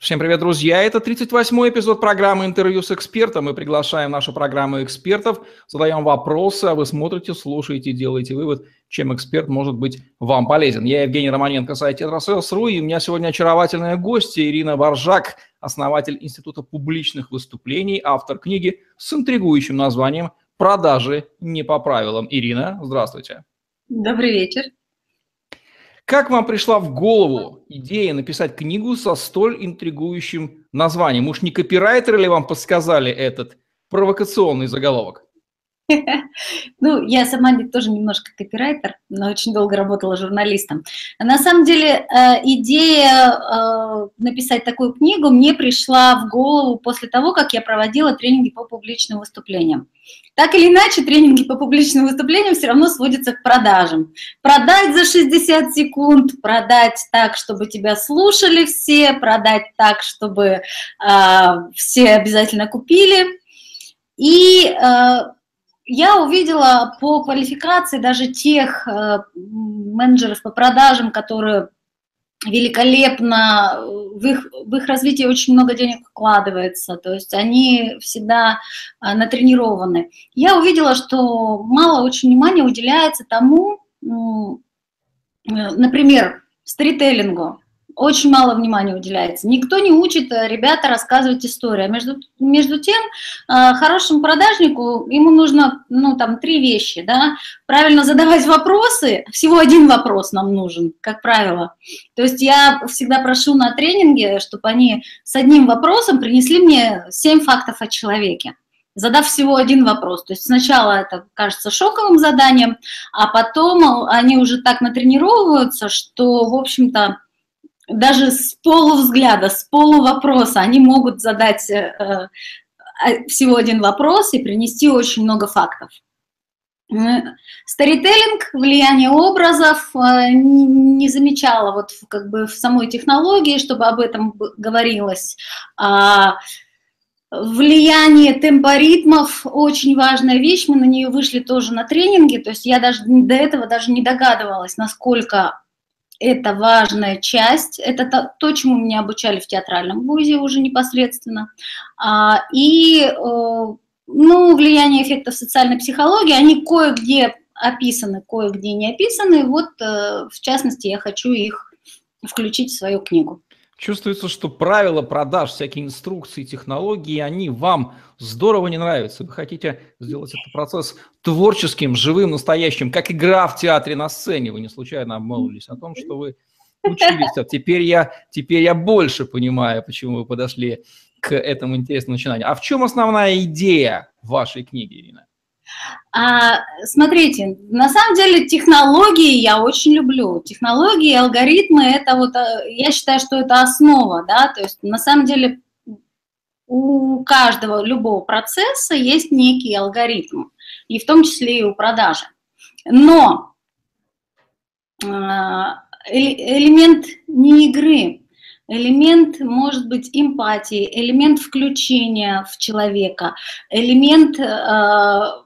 Всем привет, друзья! Это 38-й эпизод программы «Интервью с экспертом». Мы приглашаем нашу программу экспертов, задаем вопросы, а вы смотрите, слушаете, делаете вывод, чем эксперт может быть вам полезен. Я Евгений Романенко, сайт «Тетрасселс.ру», и у меня сегодня очаровательная гостья Ирина Боржак, основатель Института публичных выступлений, автор книги с интригующим названием «Продажи не по правилам». Ирина, здравствуйте. Добрый вечер. Как вам пришла в голову идея написать книгу со столь интригующим названием? Уж не копирайтеры ли вам подсказали этот провокационный заголовок? Ну, я сама тоже немножко копирайтер, но очень долго работала журналистом. На самом деле, э, идея э, написать такую книгу мне пришла в голову после того, как я проводила тренинги по публичным выступлениям. Так или иначе, тренинги по публичным выступлениям все равно сводятся к продажам. Продать за 60 секунд, продать так, чтобы тебя слушали все, продать так, чтобы э, все обязательно купили. И э, я увидела по квалификации даже тех э, менеджеров по продажам, которые великолепно, в их, в их развитие очень много денег вкладывается, то есть они всегда э, натренированы. Я увидела, что мало очень внимания уделяется тому, э, например, стрителлингу очень мало внимания уделяется. Никто не учит э, ребята рассказывать историю. А между, между тем, э, хорошему продажнику ему нужно, ну, там, три вещи, да, правильно задавать вопросы, всего один вопрос нам нужен, как правило. То есть я всегда прошу на тренинге, чтобы они с одним вопросом принесли мне семь фактов о человеке задав всего один вопрос. То есть сначала это кажется шоковым заданием, а потом они уже так натренировываются, что, в общем-то, даже с полувзгляда, с полувопроса они могут задать э, э, всего один вопрос и принести очень много фактов. Старителлинг, влияние образов э, не замечала вот как бы в самой технологии, чтобы об этом говорилось. А влияние темпоритмов очень важная вещь, мы на нее вышли тоже на тренинге, то есть я даже до этого даже не догадывалась, насколько это важная часть, это то, то, чему меня обучали в театральном вузе уже непосредственно. А, и, э, ну, влияние эффектов социальной психологии, они кое-где описаны, кое-где не описаны. Вот, э, в частности, я хочу их включить в свою книгу. Чувствуется, что правила продаж, всякие инструкции, технологии, они вам здорово не нравятся. Вы хотите сделать этот процесс творческим, живым, настоящим, как игра в театре на сцене. Вы не случайно обмолвились о том, что вы учились. А теперь я, теперь я больше понимаю, почему вы подошли к этому интересному начинанию. А в чем основная идея вашей книги, Ирина? А, смотрите, на самом деле технологии я очень люблю. Технологии, алгоритмы, это вот, э, я считаю, что это основа, да, то есть на самом деле у каждого, любого процесса есть некий алгоритм, и в том числе и у продажи. Но э, элемент не игры, элемент может быть эмпатии, элемент включения в человека, элемент э,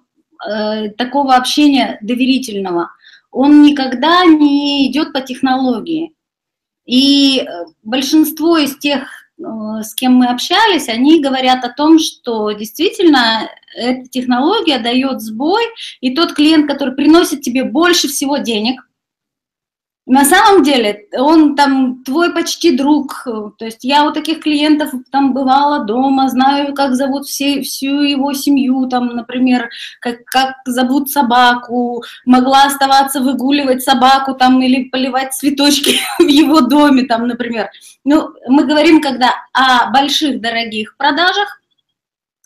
э, такого общения доверительного, он никогда не идет по технологии. И э, большинство из тех, э, с кем мы общались, они говорят о том, что действительно эта технология дает сбой, и тот клиент, который приносит тебе больше всего денег – на самом деле, он там твой почти друг. То есть я у таких клиентов там бывала дома, знаю, как зовут все, всю его семью, там, например, как, как зовут собаку, могла оставаться выгуливать собаку там или поливать цветочки в его доме, там, например. Ну, мы говорим, когда о больших дорогих продажах,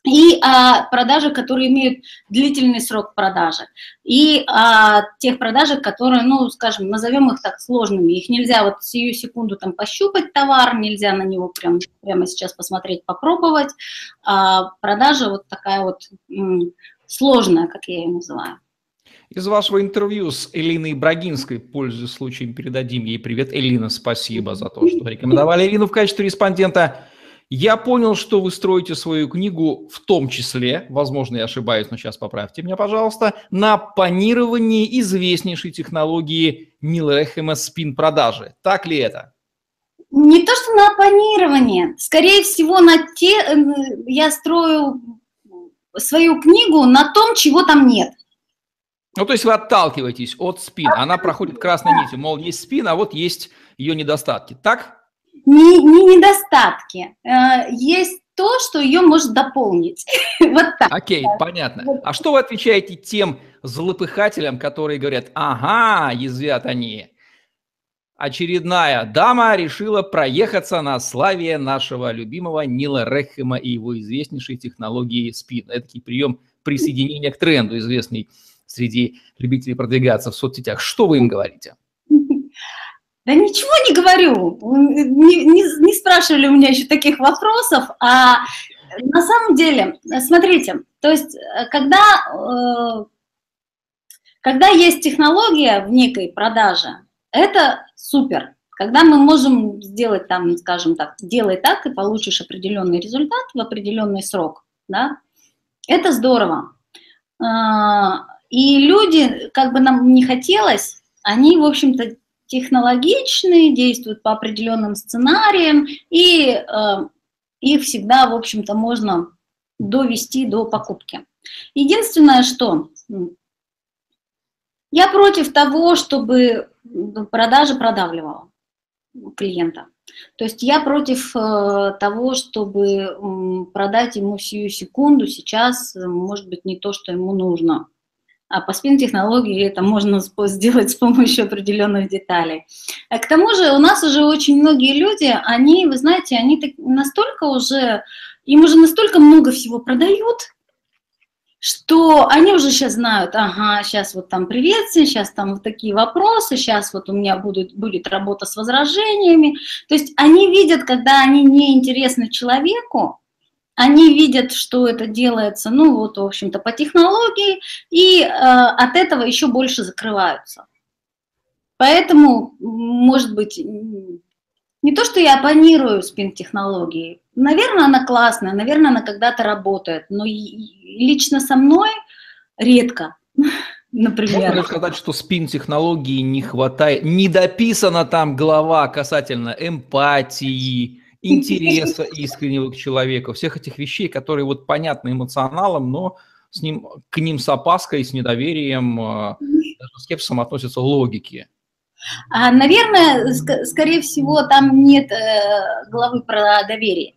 и о продажах, которые имеют длительный срок продажи, и о тех продажах, которые, ну, скажем, назовем их так сложными. Их нельзя вот сию секунду там пощупать товар, нельзя на него прям, прямо сейчас посмотреть, попробовать. А продажа вот такая вот м, сложная, как я ее называю. Из вашего интервью с Элиной Брагинской, пользуясь случаем, передадим ей привет. Элина, спасибо за то, что рекомендовали Элину в качестве респондента. Я понял, что вы строите свою книгу в том числе, возможно, я ошибаюсь, но сейчас поправьте меня, пожалуйста, на панировании известнейшей технологии Нила Эхема спин-продажи. Так ли это? Не то, что на оппонирование, скорее всего, на те, э, я строю свою книгу на том, чего там нет. Ну, то есть вы отталкиваетесь от спин. Она проходит красной нитью, мол, есть спин, а вот есть ее недостатки. Так? Не, не недостатки. Э, есть то, что ее может дополнить. вот так. Окей, понятно. А что вы отвечаете тем злопыхателям, которые говорят, ага, язвят они, очередная дама решила проехаться на славе нашего любимого Нила Рехема и его известнейшей технологии спин. Это прием присоединения к тренду, известный среди любителей продвигаться в соцсетях. Что вы им говорите? Да ничего не говорю. Не, не, не спрашивали у меня еще таких вопросов. А на самом деле, смотрите, то есть э, когда, э, когда есть технология в некой продаже, это супер. Когда мы можем сделать там, скажем так, делай так, и получишь определенный результат в определенный срок, да, это здорово. А, и люди, как бы нам не хотелось, они, в общем-то, технологичные, действуют по определенным сценариям, и э, их всегда, в общем-то, можно довести до покупки. Единственное, что я против того, чтобы продажа продавливала клиента. То есть я против э, того, чтобы продать ему сию секунду, сейчас, может быть, не то, что ему нужно. А по спин-технологии это можно сделать с помощью определенных деталей. А к тому же у нас уже очень многие люди, они, вы знаете, они настолько уже, им уже настолько много всего продают, что они уже сейчас знают, ага, сейчас вот там приветствие, сейчас там вот такие вопросы, сейчас вот у меня будет, будет работа с возражениями. То есть они видят, когда они не интересны человеку, они видят, что это делается, ну вот, в общем-то, по технологии, и э, от этого еще больше закрываются. Поэтому, может быть, не то, что я оппонирую спин-технологии, наверное, она классная, наверное, она когда-то работает, но лично со мной редко. Например. Можно сказать, что спин-технологии не хватает, не дописана там глава касательно эмпатии, интереса искреннего к человеку, всех этих вещей, которые вот понятны эмоционалам, но с ним, к ним с опаской, с недоверием, э, даже скепсисом относятся логики. А, наверное, скорее всего, там нет э, главы про доверие.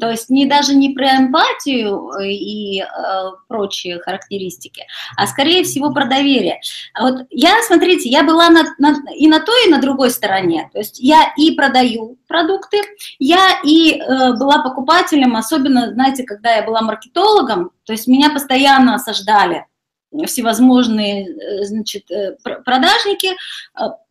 То есть не даже не про эмпатию э, и э, прочие характеристики, а скорее всего про доверие. Вот я, смотрите, я была на, на, и на той, и на другой стороне. То есть я и продаю продукты, я и э, была покупателем, особенно, знаете, когда я была маркетологом, то есть меня постоянно осаждали всевозможные, э, значит, э, продажники.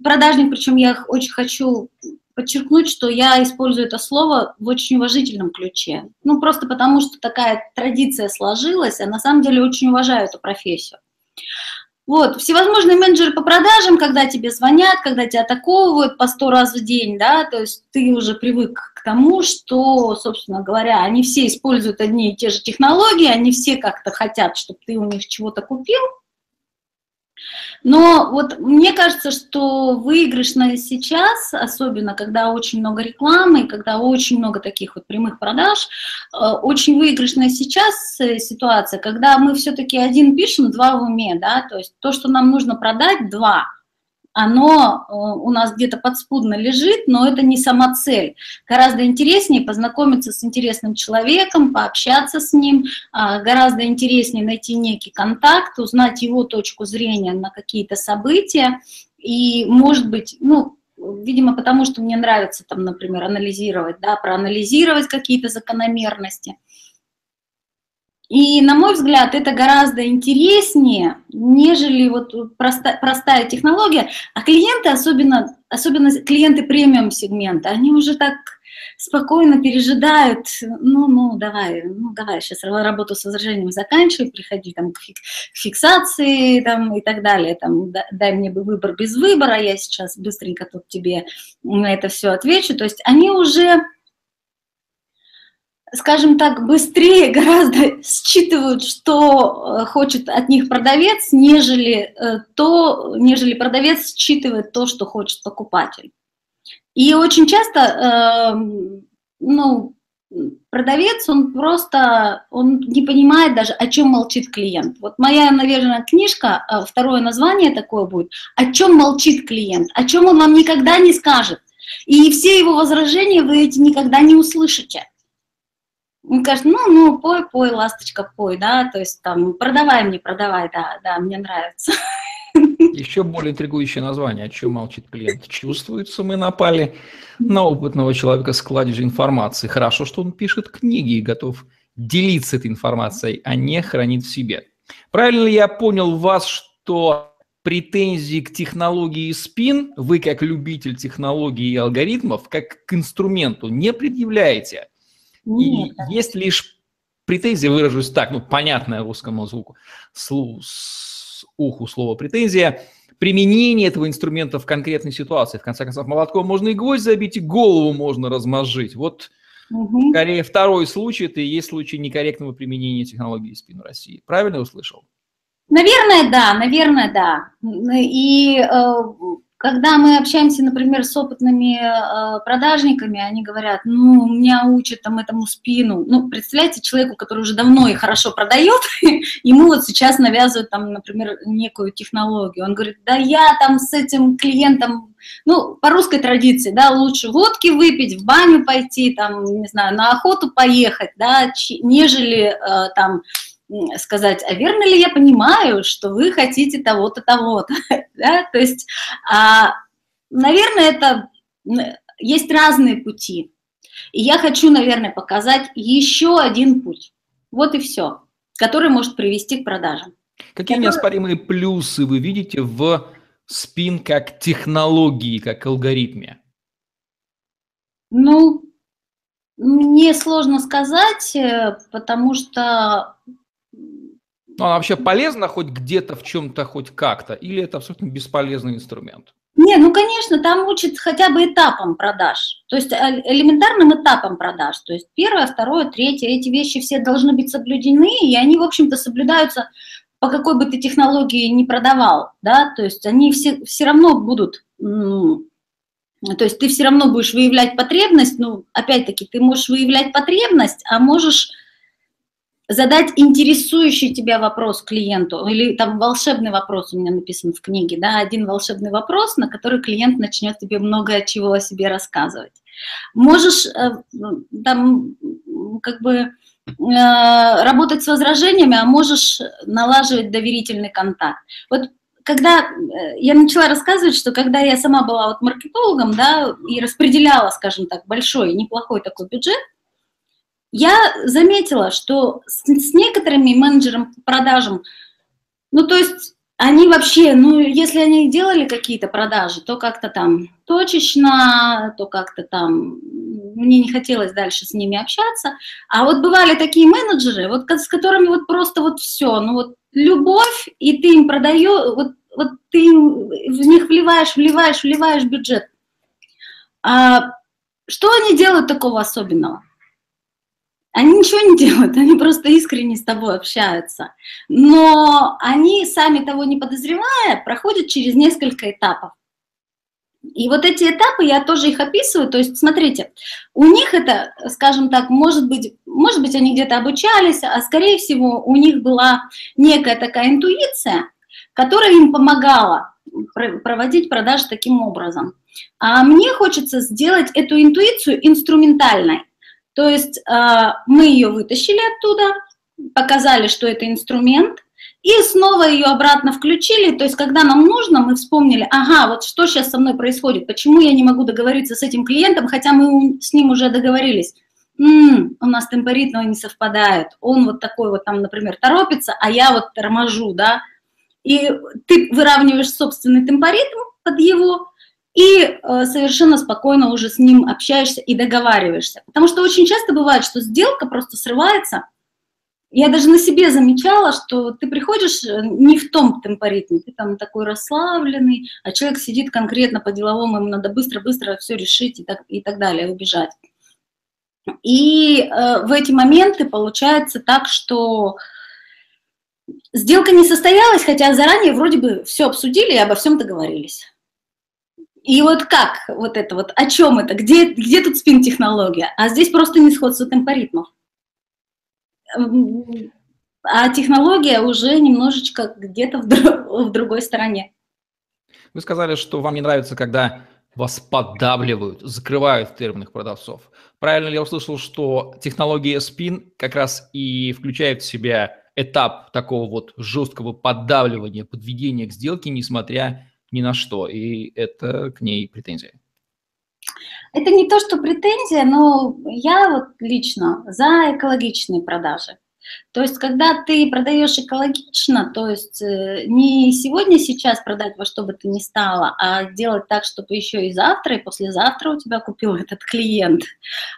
Продажник, причем я очень хочу подчеркнуть, что я использую это слово в очень уважительном ключе. Ну, просто потому, что такая традиция сложилась, а на самом деле очень уважаю эту профессию. Вот, всевозможные менеджеры по продажам, когда тебе звонят, когда тебя атаковывают по сто раз в день, да, то есть ты уже привык к тому, что, собственно говоря, они все используют одни и те же технологии, они все как-то хотят, чтобы ты у них чего-то купил, но вот мне кажется, что выигрышно сейчас, особенно когда очень много рекламы, когда очень много таких вот прямых продаж, э, очень выигрышная сейчас э, ситуация, когда мы все-таки один пишем, два в уме, да, то есть то, что нам нужно продать, два – оно э, у нас где-то подспудно лежит, но это не сама цель. Гораздо интереснее познакомиться с интересным человеком, пообщаться с ним, а, гораздо интереснее найти некий контакт, узнать его точку зрения на какие-то события, и, может быть, ну, видимо, потому что мне нравится, там, например, анализировать, да, проанализировать какие-то закономерности – и, на мой взгляд, это гораздо интереснее, нежели вот проста, простая технология. А клиенты, особенно, особенно клиенты премиум-сегмента, они уже так спокойно пережидают, ну, ну, давай, ну, давай, сейчас работу с возражением заканчивай, приходи там к, фик, к фиксации там, и так далее, там, дай мне бы выбор без выбора, я сейчас быстренько тут тебе на это все отвечу. То есть они уже скажем так, быстрее гораздо считывают, что э, хочет от них продавец, нежели, э, то, нежели продавец считывает то, что хочет покупатель. И очень часто, э, ну, продавец, он просто, он не понимает даже, о чем молчит клиент. Вот моя, наверное, книжка, э, второе название такое будет, о чем молчит клиент, о чем он вам никогда не скажет. И все его возражения вы эти никогда не услышите. Он скажет, ну, ну, пой, пой, ласточка, пой, да, то есть там, продавай мне, продавай, да, да, мне нравится. Еще более интригующее название, о чем молчит клиент. Чувствуется, мы напали на опытного человека с кладезью информации. Хорошо, что он пишет книги и готов делиться этой информацией, а не хранит в себе. Правильно ли я понял вас, что претензии к технологии спин вы, как любитель технологий и алгоритмов, как к инструменту не предъявляете? Нет. И есть лишь претензии, выражусь так, ну, понятное русскому звуку, слу, с уху слово претензия, применение этого инструмента в конкретной ситуации. В конце концов, молотком можно и гвоздь забить, и голову можно размозжить. Вот угу. скорее второй случай, это и есть случай некорректного применения технологии спин в России. Правильно услышал? Наверное, да, наверное, да. И э, когда мы общаемся, например, с опытными э, продажниками, они говорят, ну, меня учат там этому спину. Ну, представляете, человеку, который уже давно и хорошо продает, ему вот сейчас навязывают там, например, некую технологию. Он говорит, да я там с этим клиентом, ну, по русской традиции, да, лучше водки выпить, в баню пойти, там, не знаю, на охоту поехать, да, нежели э, там сказать, а верно ли я понимаю, что вы хотите того-то, того-то, да, то есть, а, наверное, это есть разные пути, и я хочу, наверное, показать еще один путь, вот и все, который может привести к продажам. Какие который... неоспоримые плюсы вы видите в спин как технологии, как алгоритме? Ну, мне сложно сказать, э, потому что ну, она вообще полезна хоть где-то, в чем-то, хоть как-то? Или это абсолютно бесполезный инструмент? Не, ну, конечно, там учат хотя бы этапам продаж. То есть э, элементарным этапам продаж. То есть первое, второе, третье. Эти вещи все должны быть соблюдены, и они, в общем-то, соблюдаются по какой бы ты технологии не продавал, да, то есть они все, все равно будут, то есть ты все равно будешь выявлять потребность, ну, опять-таки, ты можешь выявлять потребность, а можешь задать интересующий тебя вопрос клиенту, или там волшебный вопрос у меня написан в книге, да, один волшебный вопрос, на который клиент начнет тебе много чего о себе рассказывать. Можешь э, там как бы э, работать с возражениями, а можешь налаживать доверительный контакт. Вот когда э, я начала рассказывать, что когда я сама была вот маркетологом, да, и распределяла, скажем так, большой, неплохой такой бюджет, я заметила, что с, с некоторыми менеджерами по продажам, ну, то есть они вообще, ну, если они делали какие-то продажи, то как-то там точечно, то как-то там мне не хотелось дальше с ними общаться. А вот бывали такие менеджеры, вот с которыми вот просто вот все, ну вот любовь, и ты им продаешь, вот, вот ты в них вливаешь, вливаешь, вливаешь бюджет. А что они делают такого особенного? Они ничего не делают, они просто искренне с тобой общаются. Но они, сами того не подозревая, проходят через несколько этапов. И вот эти этапы, я тоже их описываю, то есть, смотрите, у них это, скажем так, может быть, может быть, они где-то обучались, а скорее всего, у них была некая такая интуиция, которая им помогала проводить продажи таким образом. А мне хочется сделать эту интуицию инструментальной. То есть а, мы ее вытащили оттуда, показали, что это инструмент, и снова ее обратно включили, то есть когда нам нужно, мы вспомнили, ага, вот что сейчас со мной происходит, почему я не могу договориться с этим клиентом, хотя мы с ним уже договорились. М-м, у нас темпоритмы не совпадают, он вот такой вот там, например, торопится, а я вот торможу, да, и ты выравниваешь собственный темпоритм под его, и э, совершенно спокойно уже с ним общаешься и договариваешься. Потому что очень часто бывает, что сделка просто срывается. Я даже на себе замечала, что ты приходишь э, не в том темпоритме, ты там такой расслабленный, а человек сидит конкретно по-деловому, ему надо быстро-быстро все решить и так, и так далее, убежать. И э, в эти моменты получается так, что сделка не состоялась, хотя заранее вроде бы все обсудили и обо всем договорились. И вот как вот это вот, о чем это, где, где тут спин-технология? А здесь просто не сходство темпоритмов. А технология уже немножечко где-то в, в другой стороне. Вы сказали, что вам не нравится, когда вас поддавливают, закрывают терминах продавцов. Правильно ли я услышал, что технология спин как раз и включает в себя этап такого вот жесткого поддавливания, подведения к сделке, несмотря ни на что, и это к ней претензия? Это не то, что претензия, но я вот лично за экологичные продажи. То есть, когда ты продаешь экологично, то есть э, не сегодня, сейчас продать во что бы то ни стало, а делать так, чтобы еще и завтра, и послезавтра у тебя купил этот клиент,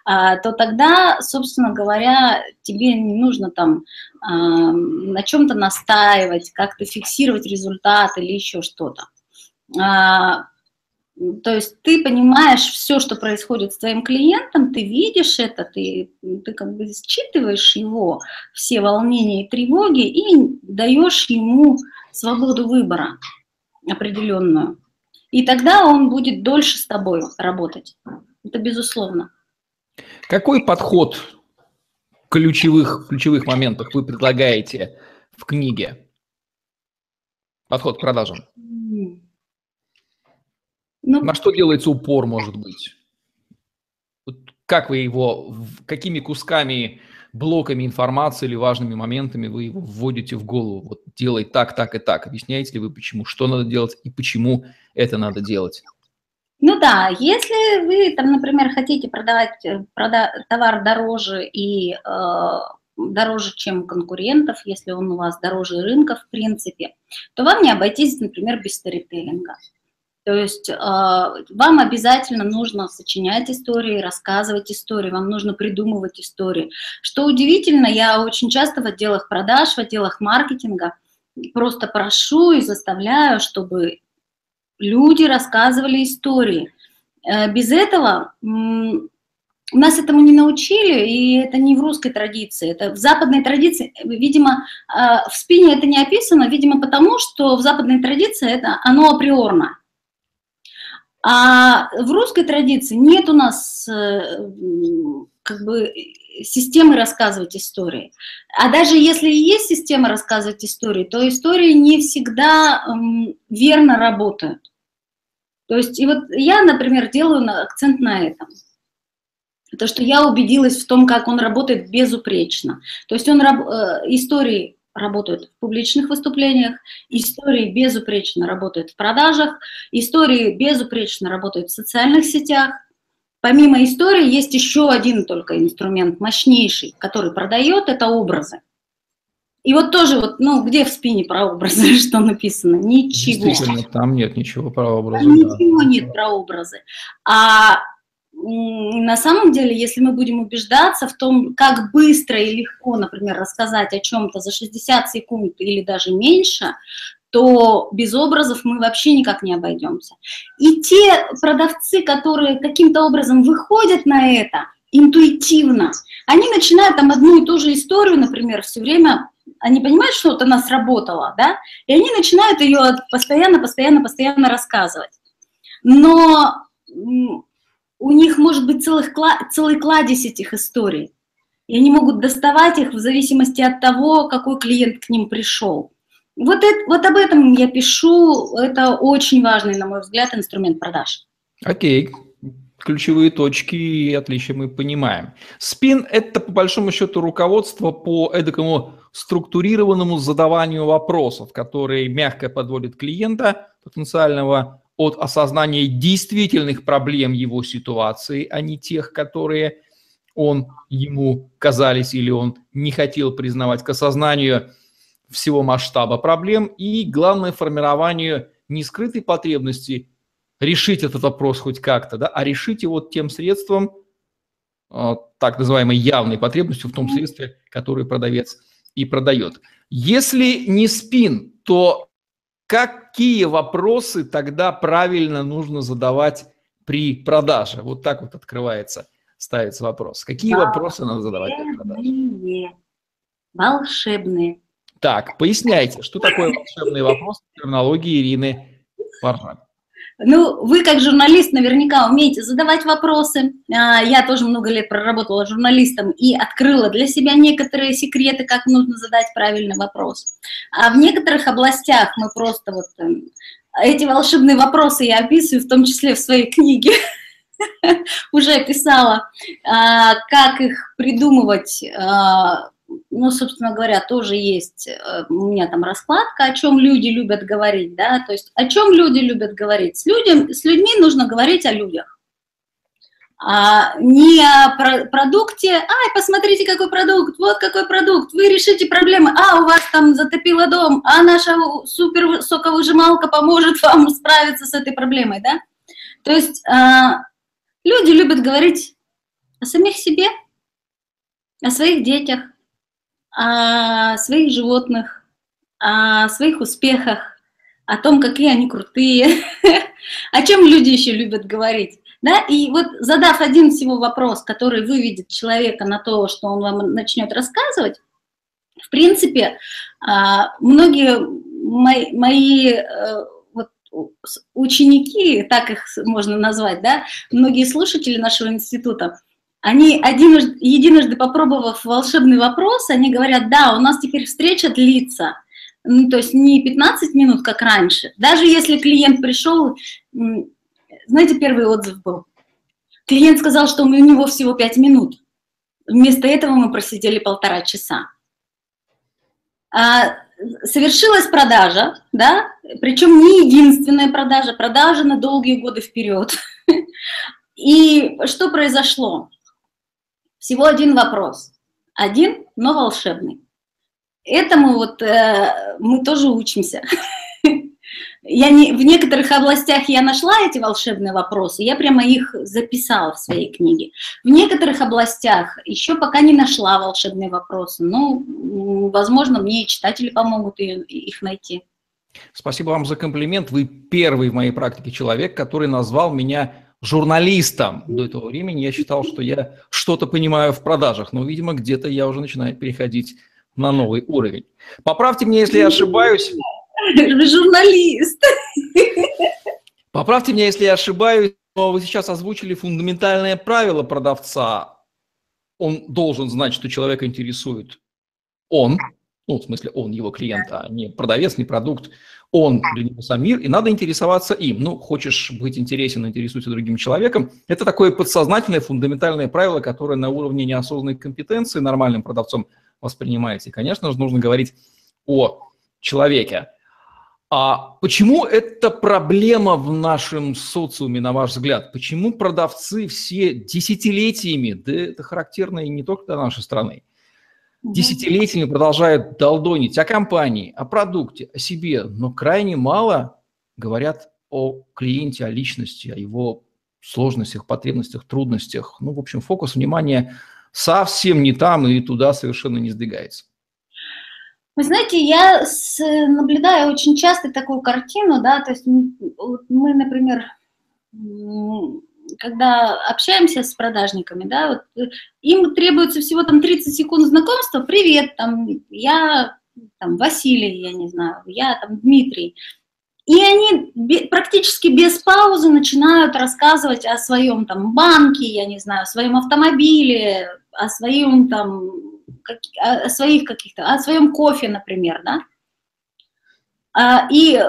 а, то тогда, собственно говоря, тебе не нужно там а, на чем-то настаивать, как-то фиксировать результат или еще что-то. А, то есть ты понимаешь все, что происходит с твоим клиентом, ты видишь это, ты, ты как бы считываешь его, все волнения и тревоги, и даешь ему свободу выбора определенную. И тогда он будет дольше с тобой работать. Это безусловно. Какой подход ключевых, ключевых моментов вы предлагаете в книге? Подход к продажам. Ну, На что делается упор, может быть? Вот как вы его, какими кусками, блоками информации или важными моментами вы его вводите в голову? Вот делай так, так и так. Объясняете ли вы, почему, что надо делать и почему это надо делать? Ну да, если вы, там, например, хотите продавать э, прода товар дороже и э, дороже, чем конкурентов, если он у вас дороже рынка, в принципе, то вам не обойтись, например, без сторителлинга. То есть э, вам обязательно нужно сочинять истории, рассказывать истории, вам нужно придумывать истории. Что удивительно, я очень часто в отделах продаж, в отделах маркетинга просто прошу и заставляю, чтобы люди рассказывали истории. Э, без этого нас этому не научили, и это не в русской традиции, это в западной традиции, видимо, э, в спине это не описано, видимо, потому что в западной традиции это оно априорно. А в русской традиции нет у нас э, как бы системы рассказывать истории. А даже если и есть система рассказывать истории, то истории не всегда верно работают. То есть, и вот я, например, делаю акцент на этом. То, что я убедилась в том, как он работает безупречно. То есть он э, истории работают в публичных выступлениях, истории безупречно работают в продажах, истории безупречно работают в социальных сетях. Помимо истории есть еще один только инструмент, мощнейший, который продает, это образы. И вот тоже вот, ну, где в спине про образы, что написано? Ничего. Действительно, там нет ничего про образы. Там да. ничего нет про образы. А на самом деле, если мы будем убеждаться в том, как быстро и легко, например, рассказать о чем-то за 60 секунд или даже меньше, то без образов мы вообще никак не обойдемся. И те продавцы, которые каким-то образом выходят на это интуитивно, они начинают там одну и ту же историю, например, все время, они понимают, что вот она сработала, да, и они начинают ее постоянно, постоянно, постоянно рассказывать. Но у них может быть целых, целый кладезь этих историй. И они могут доставать их в зависимости от того, какой клиент к ним пришел. Вот, это, вот об этом я пишу. Это очень важный, на мой взгляд, инструмент продаж. Окей. Ключевые точки и отличия мы понимаем. Спин – это, по большому счету, руководство по эдакому структурированному задаванию вопросов, которые мягко подводят клиента потенциального от осознания действительных проблем его ситуации, а не тех, которые он ему казались или он не хотел признавать, к осознанию всего масштаба проблем и, главное, формированию не скрытой потребности решить этот вопрос хоть как-то, да, а решить его тем средством, а, так называемой явной потребностью в том средстве, которое продавец и продает. Если не спин, то Какие вопросы тогда правильно нужно задавать при продаже? Вот так вот открывается, ставится вопрос. Какие вопросы надо задавать при продаже? Волшебные. Так, поясняйте, что такое волшебный вопрос в терминологии Ирины Варжан? Ну, вы как журналист наверняка умеете задавать вопросы. А, я тоже много лет проработала журналистом и открыла для себя некоторые секреты, как нужно задать правильный вопрос. А в некоторых областях мы просто вот эм, эти волшебные вопросы я описываю, в том числе в своей книге. Уже писала, а, как их придумывать, а, ну, собственно говоря, тоже есть э, у меня там раскладка, о чем люди любят говорить, да, то есть о чем люди любят говорить. С, людям, с людьми нужно говорить о людях, а не о про продукте, ай, посмотрите, какой продукт, вот какой продукт, вы решите проблемы, а, у вас там затопило дом, а наша супер соковыжималка поможет вам справиться с этой проблемой, да. То есть а, люди любят говорить о самих себе, о своих детях, о своих животных, о своих успехах, о том, какие они крутые, о чем люди еще любят говорить. Да? И вот задав один всего вопрос, который выведет человека на то, что он вам начнет рассказывать, в принципе, а, многие мои, мои э, вот, ученики, так их можно назвать, да, многие слушатели нашего института, они один, единожды попробовав волшебный вопрос, они говорят, да, у нас теперь встреча длится, ну, то есть не 15 минут, как раньше. Даже если клиент пришел, знаете, первый отзыв был. Клиент сказал, что у него всего 5 минут. Вместо этого мы просидели полтора часа. А, совершилась продажа, да, причем не единственная продажа, продажа на долгие годы вперед. И что произошло? Всего один вопрос. Один, но волшебный. Этому вот э, мы тоже учимся. Я не, в некоторых областях я нашла эти волшебные вопросы, я прямо их записала в своей книге. В некоторых областях еще пока не нашла волшебные вопросы, но, возможно, мне и читатели помогут их найти. Спасибо вам за комплимент. Вы первый в моей практике человек, который назвал меня журналистом. До этого времени я считал, что я что-то понимаю в продажах, но, видимо, где-то я уже начинаю переходить на новый уровень. Поправьте меня, если я ошибаюсь. Журналист. Поправьте меня, если я ошибаюсь, но вы сейчас озвучили фундаментальное правило продавца. Он должен знать, что человека интересует он, ну, в смысле, он его клиент, а не продавец, не продукт, он для него сам мир, и надо интересоваться им. Ну, хочешь быть интересен, интересуйся другим человеком. Это такое подсознательное, фундаментальное правило, которое на уровне неосознанной компетенции нормальным продавцом воспринимается. И, конечно же, нужно говорить о человеке. А почему это проблема в нашем социуме, на ваш взгляд? Почему продавцы все десятилетиями, да это характерно и не только для нашей страны, десятилетиями продолжают долдонить о компании, о продукте, о себе, но крайне мало говорят о клиенте, о личности, о его сложностях, потребностях, трудностях. Ну, в общем, фокус внимания совсем не там и туда совершенно не сдвигается. Вы знаете, я с, наблюдаю очень часто такую картину, да, то есть мы, например, когда общаемся с продажниками, да, вот, э, им требуется всего там 30 секунд знакомства, привет, там, я там, Василий, я не знаю, я там Дмитрий. И они практически без паузы начинают рассказывать о своем там банке, я не знаю, о своем автомобиле, о своем там, как, о своих каких-то, о своем кофе, например, да. А, и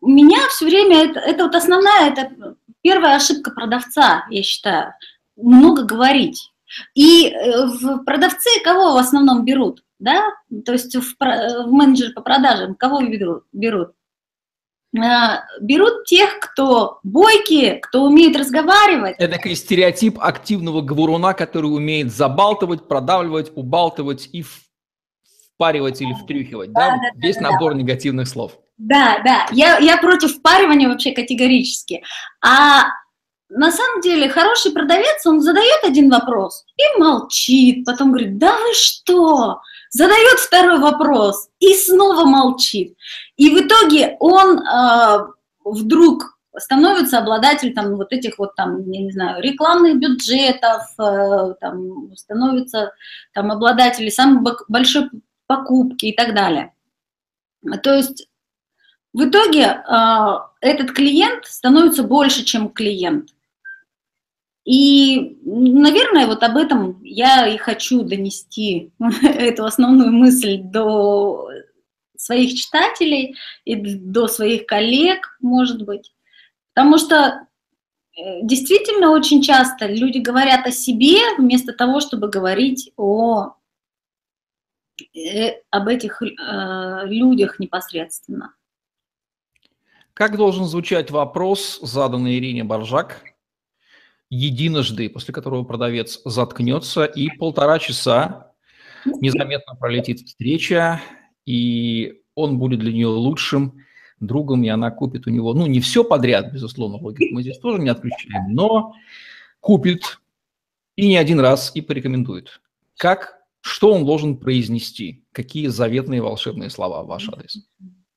у меня все время это, это вот основная, это Первая ошибка продавца, я считаю, много говорить. И э, в продавцы кого в основном берут? Да? То есть в, в менеджер по продажам кого берут? берут? А, берут тех, кто бойкие, кто умеет разговаривать. Это такой стереотип активного говоруна, который умеет забалтывать, продавливать, убалтывать и впаривать или втрюхивать. Да, да? да Весь да, набор да. негативных слов. Да, да, я, я против впаривания вообще категорически. А на самом деле хороший продавец, он задает один вопрос и молчит, потом говорит, да вы что? Задает второй вопрос и снова молчит. И в итоге он э, вдруг становится обладатель там вот этих вот там, я не знаю, рекламных бюджетов, э, там становится там обладателем самой большой покупки и так далее. То есть в итоге а, этот клиент становится больше, чем клиент. И, наверное, вот об этом я и хочу донести эту основную мысль до своих читателей и до своих коллег, может быть. Потому что э, действительно очень часто люди говорят о себе вместо того, чтобы говорить о, э, об этих э, людях непосредственно. Как должен звучать вопрос, заданный Ирине Боржак, единожды, после которого продавец заткнется, и полтора часа незаметно пролетит встреча, и он будет для нее лучшим другом, и она купит у него, ну, не все подряд, безусловно, логику мы здесь тоже не отключаем, но купит и не один раз, и порекомендует. Как, что он должен произнести? Какие заветные волшебные слова в ваш адрес?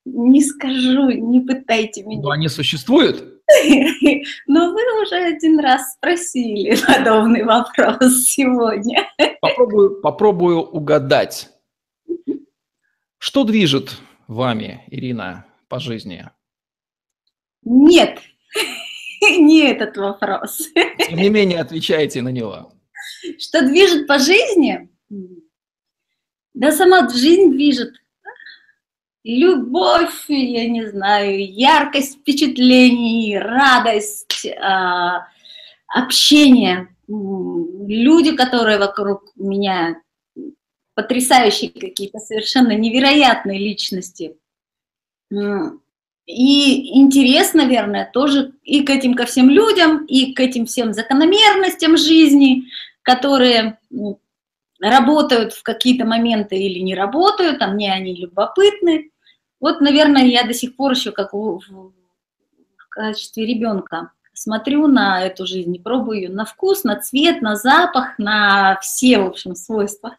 Не скажу, не пытайте меня. Но они существуют? Но вы уже один раз спросили подобный вопрос сегодня. Попробую, попробую угадать. Что движет вами, Ирина, по жизни? Нет, не этот вопрос. Тем не менее, отвечайте на него. Что движет по жизни? Да сама жизнь движет любовь, я не знаю, яркость впечатлений, радость, а, общение. Люди, которые вокруг меня, потрясающие какие-то совершенно невероятные личности. И интерес, наверное, тоже и к этим, ко всем людям, и к этим всем закономерностям жизни, которые работают в какие-то моменты или не работают, а мне они любопытны. Вот, наверное, я до сих пор еще как в, в качестве ребенка смотрю на эту жизнь, пробую ее на вкус, на цвет, на запах, на все, в общем, свойства.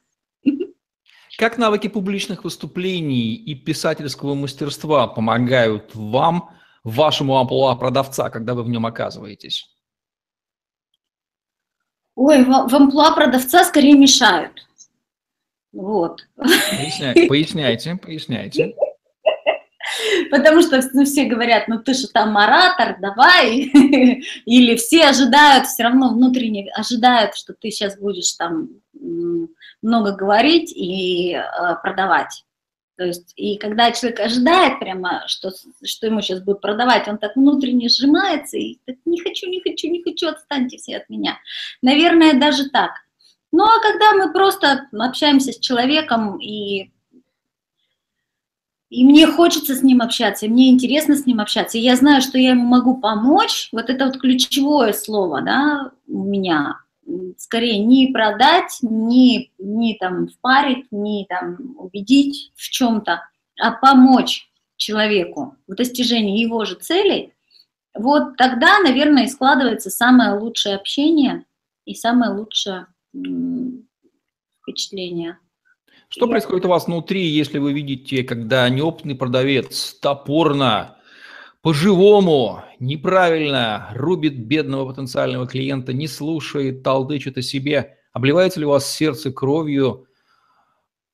Как навыки публичных выступлений и писательского мастерства помогают вам, вашему амплуа продавца, когда вы в нем оказываетесь? Ой, в, в амплуа продавца скорее мешают. Вот. Поясняйте, поясняйте. поясняйте. Потому что ну, все говорят, ну ты же там оратор, давай. Или все ожидают, все равно внутренне ожидают, что ты сейчас будешь там много говорить и э, продавать. То есть, и когда человек ожидает прямо, что, что ему сейчас будут продавать, он так внутренне сжимается и так, не хочу, не хочу, не хочу, отстаньте все от меня. Наверное, даже так. Ну, а когда мы просто общаемся с человеком и и мне хочется с ним общаться, и мне интересно с ним общаться, и я знаю, что я ему могу помочь, вот это вот ключевое слово, да, у меня, скорее не продать, не, не там впарить, не там убедить в чем-то, а помочь человеку в достижении его же целей, вот тогда, наверное, и складывается самое лучшее общение и самое лучшее впечатление. Что происходит у вас внутри, если вы видите, когда неопытный продавец топорно, по-живому, неправильно рубит бедного потенциального клиента, не слушает, толдычит о себе? Обливается ли у вас сердце кровью?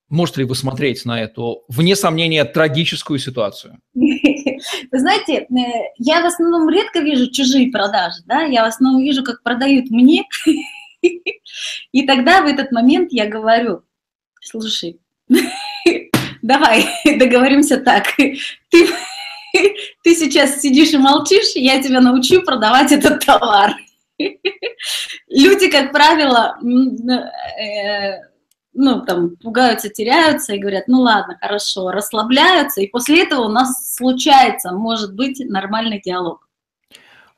Можете ли вы смотреть на эту, вне сомнения, трагическую ситуацию? Вы знаете, э, я в основном редко вижу чужие продажи, да, я в основном вижу, как продают мне, и тогда в этот момент я говорю, Слушай, давай договоримся так. Ты, ты сейчас сидишь и молчишь, я тебя научу продавать этот товар. Люди, как правило, э, ну, там, пугаются, теряются и говорят, ну, ладно, хорошо, расслабляются, и после этого у нас случается, может быть, нормальный диалог.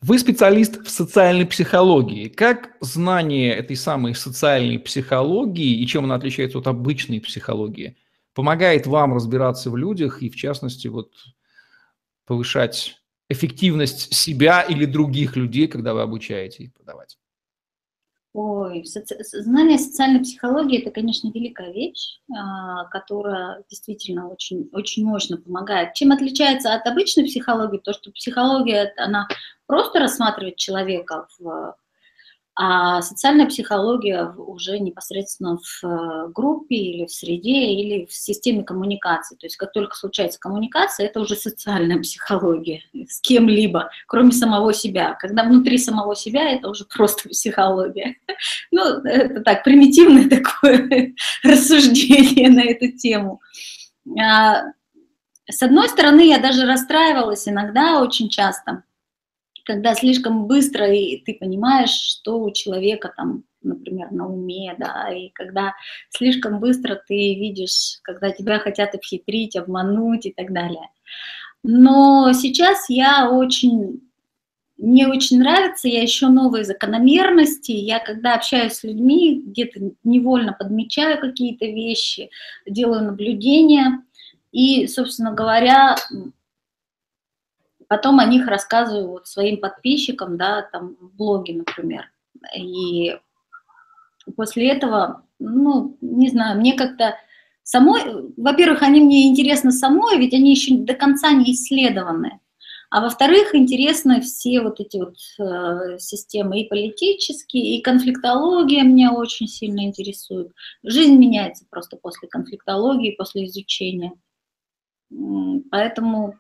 Вы специалист в социальной психологии. Как знание этой самой социальной психологии и чем она отличается от обычной психологии помогает вам разбираться в людях и, в частности, вот повышать эффективность себя или других людей, когда вы обучаете их продавать? Ой, соци... знание социальной психологии – это, конечно, великая вещь, а, которая действительно очень, очень мощно помогает. Чем отличается от обычной психологии? То, что психология, она просто рассматривает человека в а социальная психология уже непосредственно в э, группе или в среде, или в системе коммуникации. То есть как только случается коммуникация, это уже социальная психология с кем-либо, кроме самого себя. Когда внутри самого себя, это уже просто психология. Ну, это так, примитивное такое рассуждение на эту тему. А, с одной стороны, я даже расстраивалась иногда, очень часто – когда слишком быстро и ты понимаешь, что у человека там, например, на уме, да, и когда слишком быстро ты видишь, когда тебя хотят обхитрить, обмануть и так далее. Но сейчас я очень, мне очень нравится, я ищу новые закономерности, я когда общаюсь с людьми, где-то невольно подмечаю какие-то вещи, делаю наблюдения, и, собственно говоря, Потом о них рассказываю вот своим подписчикам, да, там в блоге, например. И после этого, ну, не знаю, мне как-то самой, во-первых, они мне интересны самой, ведь они еще до конца не исследованы. А во-вторых, интересны все вот эти вот э, системы и политические, и конфликтология меня очень сильно интересует. Жизнь меняется просто после конфликтологии, после изучения. Поэтому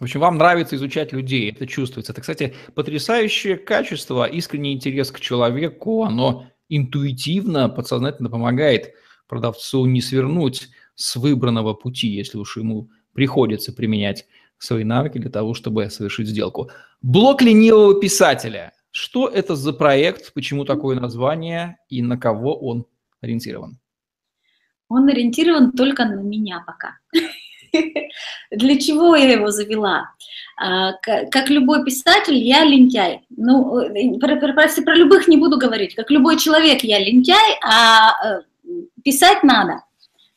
в общем, вам нравится изучать людей, это чувствуется. Это, кстати, потрясающее качество, искренний интерес к человеку, оно интуитивно, подсознательно помогает продавцу не свернуть с выбранного пути, если уж ему приходится применять свои навыки для того, чтобы совершить сделку. Блок ленивого писателя. Что это за проект, почему такое название и на кого он ориентирован? Он ориентирован только на меня пока. Для чего я его завела? А, как любой писатель, я лентяй. Ну, э, про, про, про, про любых не буду говорить. Как любой человек, я лентяй, а э, писать надо.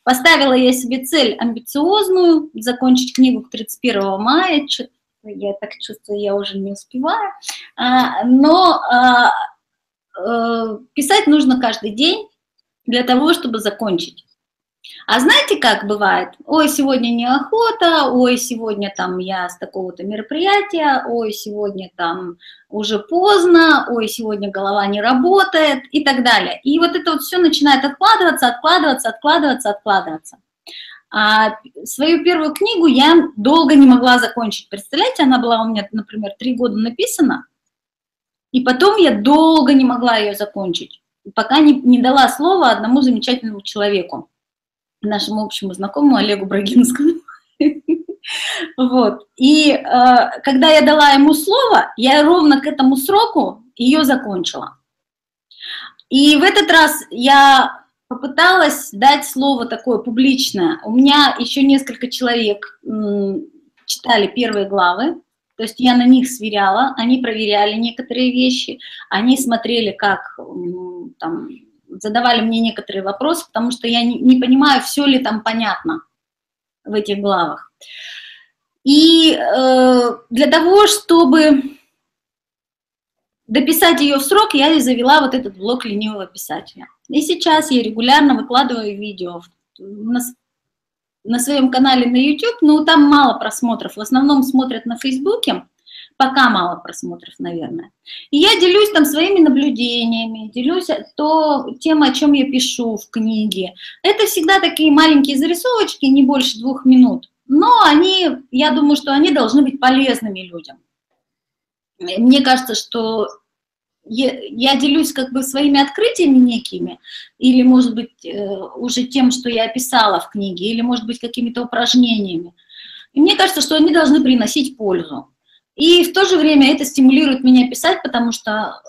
Поставила я себе цель амбициозную, закончить книгу к 31 мая. Я так чувствую, я уже не успеваю. А, но а, э, писать нужно каждый день для того, чтобы закончить. А знаете, как бывает? Ой, сегодня неохота, ой, сегодня там я с такого-то мероприятия, ой, сегодня там уже поздно, ой, сегодня голова не работает и так далее. И вот это вот все начинает откладываться, откладываться, откладываться, откладываться. А свою первую книгу я долго не могла закончить. Представляете, она была у меня, например, три года написана, и потом я долго не могла ее закончить, пока не, не дала слова одному замечательному человеку нашему общему знакомому Олегу Брагинскому. Вот. И э, когда я дала ему слово, я ровно к этому сроку ее закончила. И в этот раз я попыталась дать слово такое публичное. У меня еще несколько человек читали первые главы, то есть я на них сверяла, они проверяли некоторые вещи, они смотрели, как там задавали мне некоторые вопросы, потому что я не, не понимаю, все ли там понятно в этих главах. И э, для того, чтобы дописать ее в срок, я и завела вот этот блок ленивого писателя. И сейчас я регулярно выкладываю видео на, на своем канале на YouTube, но там мало просмотров. В основном смотрят на Фейсбуке, пока мало просмотров, наверное. И я делюсь там своими наблюдениями, делюсь то, тем, о чем я пишу в книге. Это всегда такие маленькие зарисовочки, не больше двух минут, но они, я думаю, что они должны быть полезными людям. Мне кажется, что я, я делюсь как бы своими открытиями некими, или, может быть, э, уже тем, что я описала в книге, или, может быть, какими-то упражнениями. И мне кажется, что они должны приносить пользу. И в то же время это стимулирует меня писать, потому что,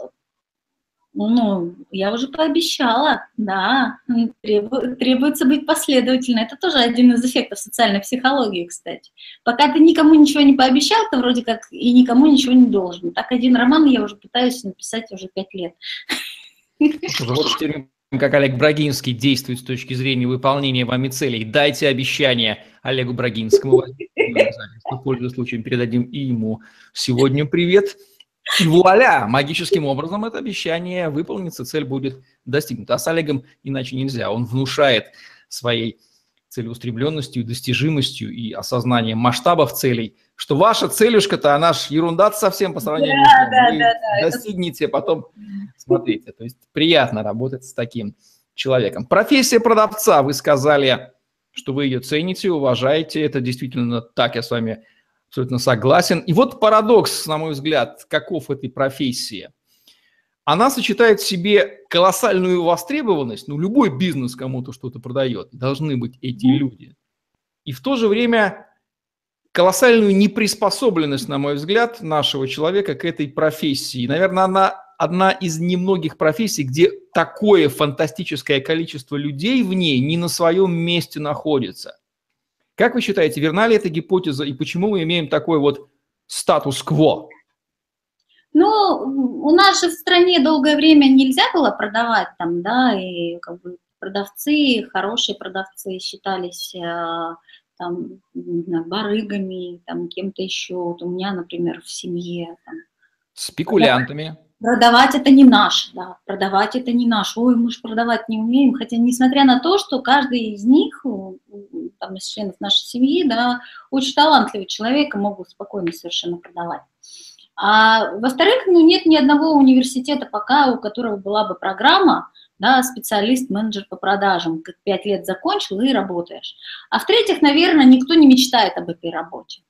ну, я уже пообещала, да, требуется быть последовательной. Это тоже один из эффектов социальной психологии, кстати. Пока ты никому ничего не пообещал, ты вроде как и никому ничего не должен. Так один роман я уже пытаюсь написать уже пять лет. Как Олег Брагинский действует с точки зрения выполнения вами целей. Дайте обещание Олегу Брагинскому. Пользуясь случаем, передадим и ему сегодня привет. И вуаля! Магическим образом это обещание выполнится, цель будет достигнута. А с Олегом иначе нельзя. Он внушает своей целеустремленностью, достижимостью и осознанием масштабов целей, что ваша целюшка-то, она ж ерунда совсем по сравнению да, с ним. Да, Вы да, да, это... потом смотрите. То есть приятно работать с таким человеком. Профессия продавца, вы сказали, что вы ее цените, уважаете. Это действительно так, я с вами абсолютно согласен. И вот парадокс, на мой взгляд, каков этой профессии. Она сочетает в себе колоссальную востребованность, ну, любой бизнес кому-то что-то продает, должны быть эти люди. И в то же время колоссальную неприспособленность, на мой взгляд, нашего человека к этой профессии. Наверное, она одна из немногих профессий, где такое фантастическое количество людей в ней не на своем месте находится. Как вы считаете, верна ли эта гипотеза и почему мы имеем такой вот статус-кво? Ну, у нас же в стране долгое время нельзя было продавать там, да, и как бы продавцы, хорошие продавцы считались э, там, не знаю, барыгами, там, кем-то еще. Вот у меня, например, в семье. Там, Спекулянтами. Продавать это не наш, да, продавать это не наш. Ой, мы же продавать не умеем. Хотя, несмотря на то, что каждый из них, там, из членов нашей семьи, да, очень талантливый человек и могут спокойно совершенно продавать. А во-вторых, ну, нет ни одного университета пока, у которого была бы программа, да, специалист, менеджер по продажам, как пять лет закончил и работаешь. А в-третьих, наверное, никто не мечтает об этой работе.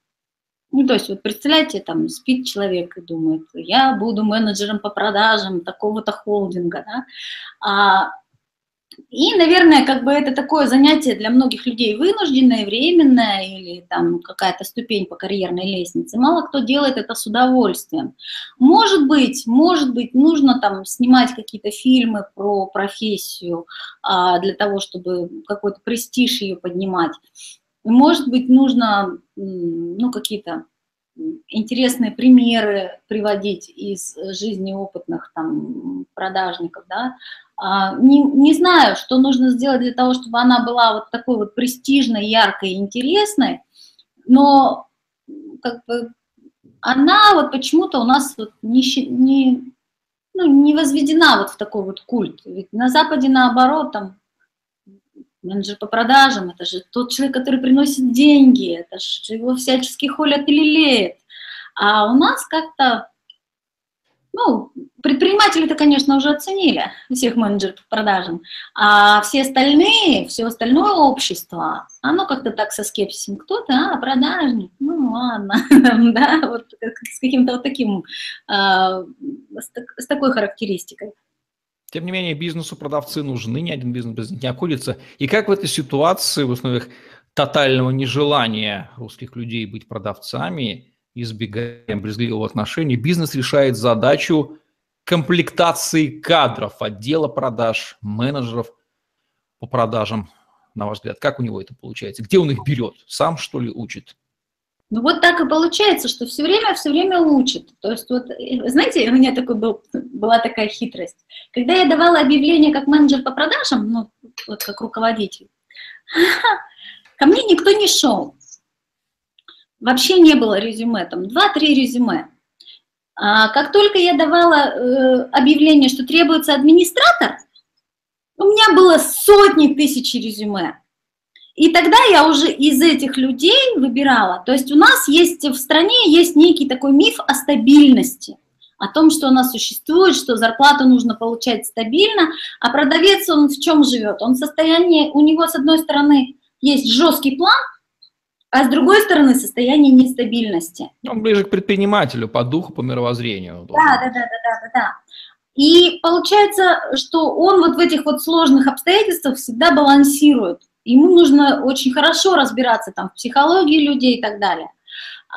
Ну, то есть, вот представляете, там спит человек и думает, я буду менеджером по продажам такого-то холдинга, да, а и, наверное, как бы это такое занятие для многих людей вынужденное, временное или там какая-то ступень по карьерной лестнице. Мало кто делает это с удовольствием. Может быть, может быть, нужно там снимать какие-то фильмы про профессию а, для того, чтобы какой-то престиж ее поднимать. Может быть, нужно ну, какие-то интересные примеры приводить из жизни опытных там продажников, да, не, не знаю, что нужно сделать для того, чтобы она была вот такой вот престижной, яркой, интересной, но как бы она вот почему-то у нас вот не, не, ну, не возведена вот в такой вот культ. Ведь на Западе наоборот, там, менеджер по продажам, это же тот человек, который приносит деньги, это же его всячески холят и лелеют. А у нас как-то ну, предприниматели-то, конечно, уже оценили всех менеджеров по продажам, а все остальные, все остальное общество, оно как-то так со скепсисом. Кто-то, а, продажник, ну ладно, да, вот с каким-то вот таким, а, с такой характеристикой. Тем не менее, бизнесу продавцы нужны, ни один бизнес не окудится. И как в этой ситуации, в условиях тотального нежелания русских людей быть продавцами, избегаем брезгливого отношения, бизнес решает задачу комплектации кадров отдела продаж, менеджеров по продажам, на ваш взгляд, как у него это получается? Где он их берет? Сам, что ли, учит? Ну вот так и получается, что все время, все время учит. То есть вот, э, знаете, у меня такой был, была такая хитрость. Когда я давала объявление как менеджер по продажам, ну вот как руководитель, ко мне никто не шел вообще не было резюме, там 2-3 резюме. А как только я давала э, объявление, что требуется администратор, у меня было сотни тысяч резюме. И тогда я уже из этих людей выбирала. То есть у нас есть в стране есть некий такой миф о стабильности, о том, что она существует, что зарплату нужно получать стабильно, а продавец, он в чем живет? Он в состоянии, у него с одной стороны есть жесткий план, а с другой стороны состояние нестабильности. Он ближе к предпринимателю по духу, по мировоззрению. Да, да, да, да, да, да. И получается, что он вот в этих вот сложных обстоятельствах всегда балансирует. Ему нужно очень хорошо разбираться там в психологии людей и так далее.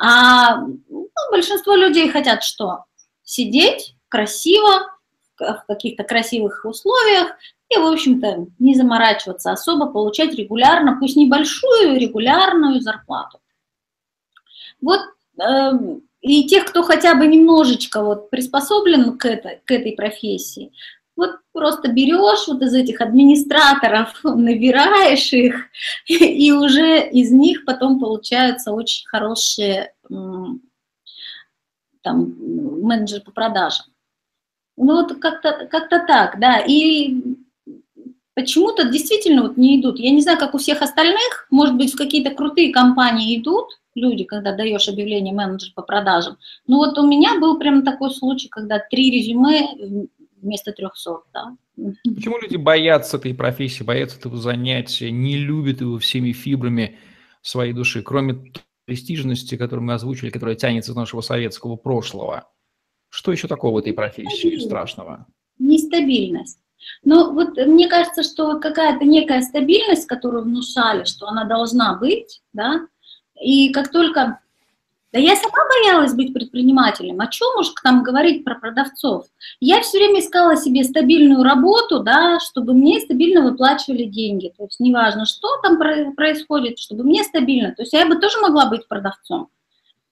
А ну, большинство людей хотят что? Сидеть красиво, в каких-то красивых условиях и, в общем-то, не заморачиваться особо, получать регулярно, пусть небольшую, регулярную зарплату. Вот э, и тех, кто хотя бы немножечко вот приспособлен к этой, к этой профессии, вот просто берешь вот из этих администраторов, набираешь их, и уже из них потом получаются очень хорошие там, менеджеры по продажам. Ну вот как-то как так, да. И почему-то действительно вот не идут. Я не знаю, как у всех остальных, может быть, в какие-то крутые компании идут люди, когда даешь объявление менеджер по продажам. Но вот у меня был прям такой случай, когда три резюме вместо 300, да. Почему люди боятся этой профессии, боятся этого занятия, не любят его всеми фибрами своей души, кроме престижности, которую мы озвучили, которая тянется из нашего советского прошлого? Что еще такого в этой профессии страшного? Нестабильность. Но вот мне кажется, что какая-то некая стабильность, которую внушали, что она должна быть, да, и как только да я сама боялась быть предпринимателем. О чем уж там говорить про продавцов? Я все время искала себе стабильную работу, да, чтобы мне стабильно выплачивали деньги. То есть неважно, что там происходит, чтобы мне стабильно. То есть я бы тоже могла быть продавцом.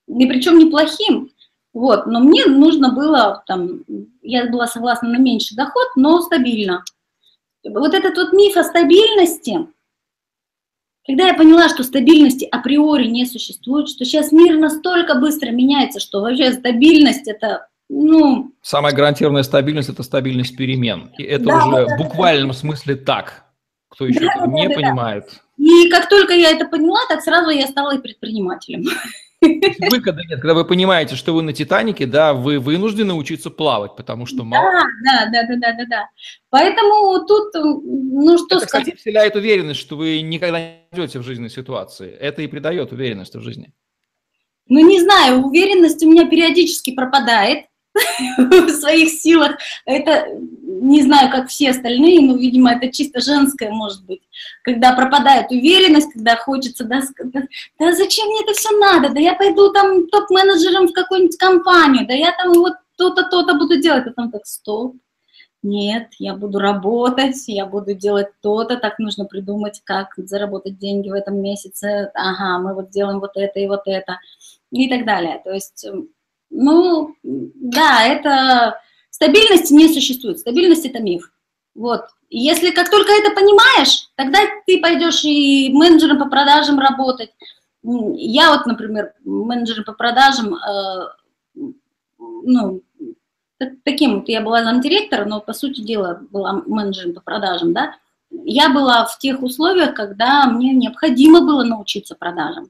И причем неплохим. Вот, но мне нужно было, там, я была согласна на меньший доход, но стабильно. Вот этот вот миф о стабильности, когда я поняла, что стабильности априори не существует, что сейчас мир настолько быстро меняется, что вообще стабильность это, ну... Самая гарантированная стабильность – это стабильность перемен. И это да, уже да, в буквальном да. смысле так. Кто еще да, да, не да, понимает. И как только я это поняла, так сразу я стала и предпринимателем. Выхода нет. Когда вы понимаете, что вы на Титанике, да, вы вынуждены учиться плавать, потому что мало... Да, да, да, да, да, да. Поэтому тут, ну что Это, сказать... кстати, вселяет уверенность, что вы никогда не идете в жизненной ситуации. Это и придает уверенность в жизни. Ну, не знаю, уверенность у меня периодически пропадает в своих силах. Это не знаю, как все остальные, но, видимо, это чисто женское, может быть, когда пропадает уверенность, когда хочется, да, да, да зачем мне это все надо, да я пойду там топ-менеджером в какую-нибудь компанию, да я там вот то-то, то-то буду делать, а там так, стоп, нет, я буду работать, я буду делать то-то, так нужно придумать, как заработать деньги в этом месяце, ага, мы вот делаем вот это и вот это, и так далее. То есть, ну, да, это Стабильности не существует, стабильность – это миф. Вот. Если как только это понимаешь, тогда ты пойдешь и менеджером по продажам работать. Я вот, например, менеджером по продажам, э, ну, таким вот, я была замдиректора, но, по сути дела, была менеджером по продажам, да, я была в тех условиях, когда мне необходимо было научиться продажам.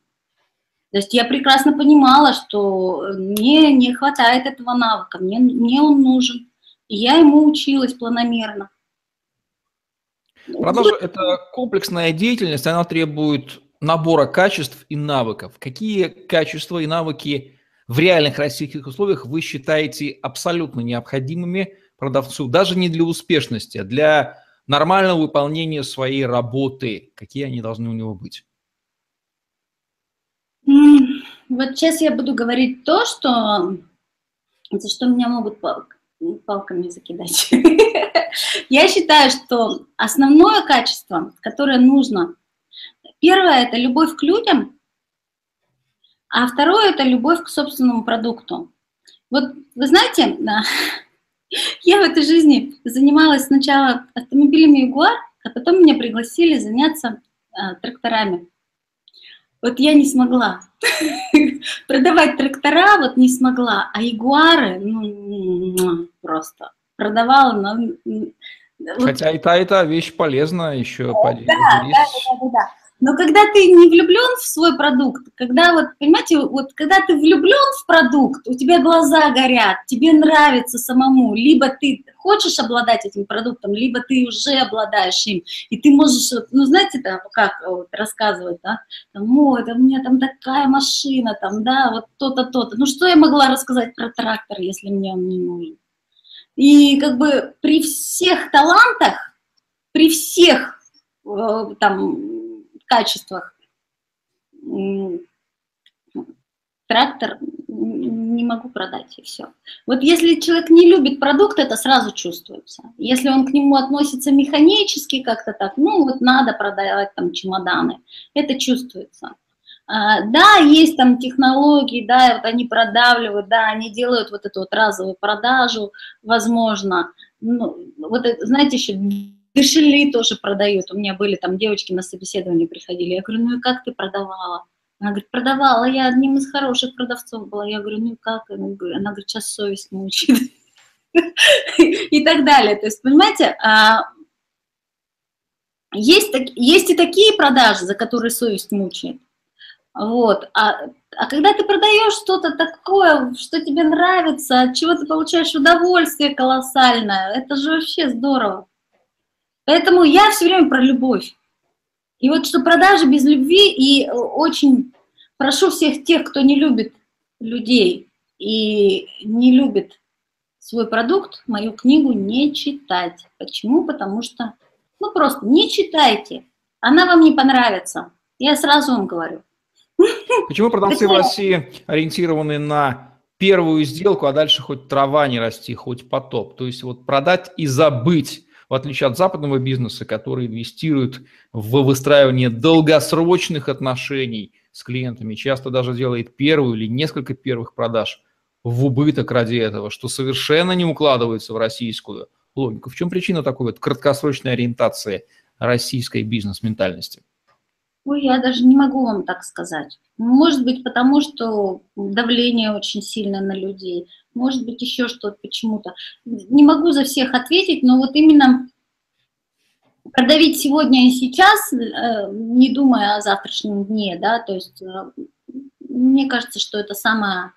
То есть я прекрасно понимала, что мне не хватает этого навыка, мне, мне он нужен. И я ему училась планомерно. Продажа – это комплексная деятельность, она требует набора качеств и навыков. Какие качества и навыки в реальных российских условиях вы считаете абсолютно необходимыми продавцу, даже не для успешности, а для нормального выполнения своей работы? Какие они должны у него быть? Вот сейчас я буду говорить то, что за что меня могут пал палками закидать. Я считаю, что основное качество, которое нужно, первое – это любовь к людям, а второе – это любовь к собственному продукту. Вот вы знаете, я в этой жизни занималась сначала автомобилями Ягуар, а потом меня пригласили заняться а, тракторами. Вот я не смогла. Продавать трактора вот не смогла, а ягуары, ну, просто продавала, но... Хотя и та, и та вещь полезна еще. Да, да, да, да, да. Но когда ты не влюблен в свой продукт, когда вот, понимаете, вот когда ты влюблен в продукт, у тебя глаза горят, тебе нравится самому, либо ты хочешь обладать этим продуктом, либо ты уже обладаешь им, и ты можешь, ну, знаете, там, как вот, рассказывать, да, там, ой, да, у меня там такая машина, там, да, вот то-то, то-то. Ну, что я могла рассказать про трактор, если мне он не нужен? И как бы при всех талантах, при всех э, там качествах. Трактор не могу продать, и все. Вот если человек не любит продукт, это сразу чувствуется. Если он к нему относится механически как-то так, ну вот надо продавать там чемоданы, это чувствуется. А, да, есть там технологии, да, вот они продавливают, да, они делают вот эту вот разовую продажу, возможно. Ну, вот знаете, еще Кошели тоже продают. У меня были там девочки на собеседование приходили. Я говорю, ну и как ты продавала? Она говорит, продавала, я одним из хороших продавцов была. Я говорю, ну и как? Она говорит, сейчас совесть мучает. И так далее. То есть, понимаете, а, есть, есть и такие продажи, за которые совесть мучает. Вот. А, а когда ты продаешь что-то такое, что тебе нравится, от чего ты получаешь удовольствие колоссальное, это же вообще здорово. Поэтому я все время про любовь. И вот что продажи без любви, и очень прошу всех тех, кто не любит людей и не любит свой продукт, мою книгу не читать. Почему? Потому что, ну просто не читайте, она вам не понравится. Я сразу вам говорю. Почему продавцы в России ориентированы на первую сделку, а дальше хоть трава не расти, хоть потоп? То есть вот продать и забыть, в отличие от западного бизнеса, который инвестирует в выстраивание долгосрочных отношений с клиентами, часто даже делает первую или несколько первых продаж в убыток ради этого, что совершенно не укладывается в российскую логику. В чем причина такой вот краткосрочной ориентации российской бизнес-ментальности? Ой, я даже не могу вам так сказать. Может быть, потому что давление очень сильно на людей. Может быть, еще что-то почему-то. Не могу за всех ответить, но вот именно продавить сегодня и сейчас, э, не думая о завтрашнем дне, да, то есть э, мне кажется, что это самая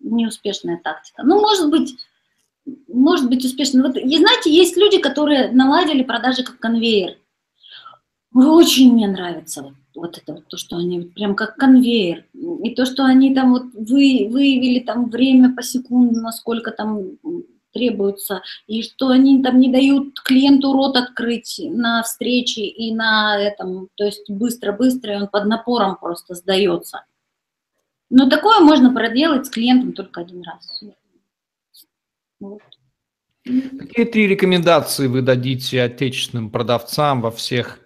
неуспешная тактика. Ну, может быть, может быть успешно. Вот, и знаете, есть люди, которые наладили продажи как конвейер. Очень мне нравится вот, это вот, то, что они прям как конвейер. И то, что они там вот вы, выявили там время по секунду, насколько там требуется, и что они там не дают клиенту рот открыть на встрече и на этом, то есть быстро-быстро, и он под напором просто сдается. Но такое можно проделать с клиентом только один раз. Вот. Какие три рекомендации вы дадите отечественным продавцам во всех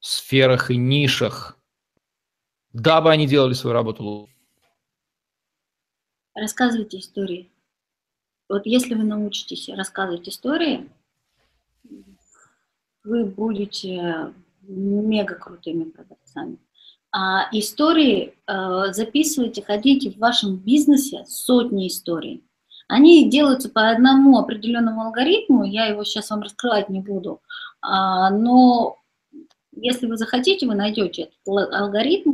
сферах и нишах, дабы они делали свою работу лучше? Рассказывайте истории. Вот если вы научитесь рассказывать истории, вы будете мега крутыми продавцами. А истории э, записывайте, ходите в вашем бизнесе сотни историй. Они делаются по одному определенному алгоритму, я его сейчас вам раскрывать не буду, а, но если вы захотите, вы найдете этот алгоритм,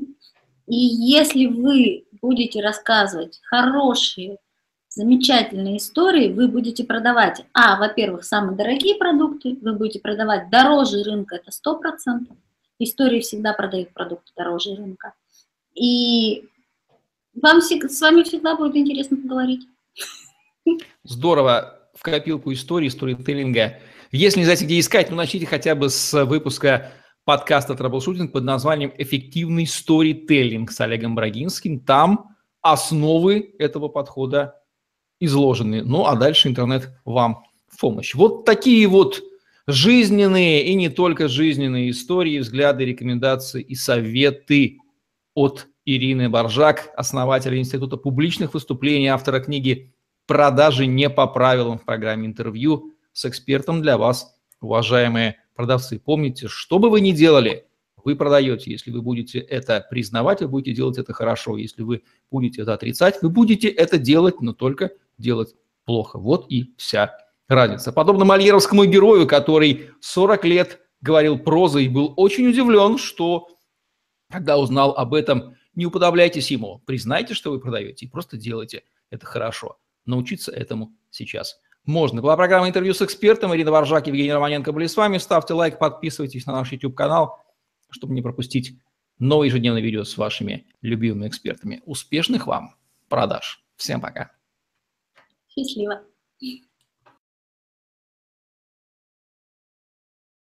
и если вы будете рассказывать хорошие, замечательные истории, вы будете продавать, а, во-первых, самые дорогие продукты, вы будете продавать дороже рынка, это 100%, истории всегда продают продукты дороже рынка, и вам с вами всегда будет интересно поговорить. Здорово. В копилку истории, сторителлинга. Если не знаете, где искать, ну начните хотя бы с выпуска подкаста «Траблшутинг» под названием «Эффективный сторителлинг» с Олегом Брагинским. Там основы этого подхода изложены. Ну, а дальше интернет вам в помощь. Вот такие вот жизненные и не только жизненные истории, взгляды, рекомендации и советы от Ирины Боржак, основателя Института публичных выступлений, автора книги «Продажи не по правилам» в программе интервью с экспертом для вас, уважаемые продавцы, помните, что бы вы ни делали, вы продаете. Если вы будете это признавать, вы будете делать это хорошо. Если вы будете это отрицать, вы будете это делать, но только делать плохо. Вот и вся разница. Подобно мольеровскому герою, который 40 лет говорил прозой и был очень удивлен, что когда узнал об этом, не уподобляйтесь ему, признайте, что вы продаете и просто делайте это хорошо. Научиться этому сейчас можно. Была программа интервью с экспертом. Ирина Варжак, Евгений Романенко были с вами. Ставьте лайк, подписывайтесь на наш YouTube-канал, чтобы не пропустить новые ежедневные видео с вашими любимыми экспертами. Успешных вам продаж. Всем пока. Счастливо.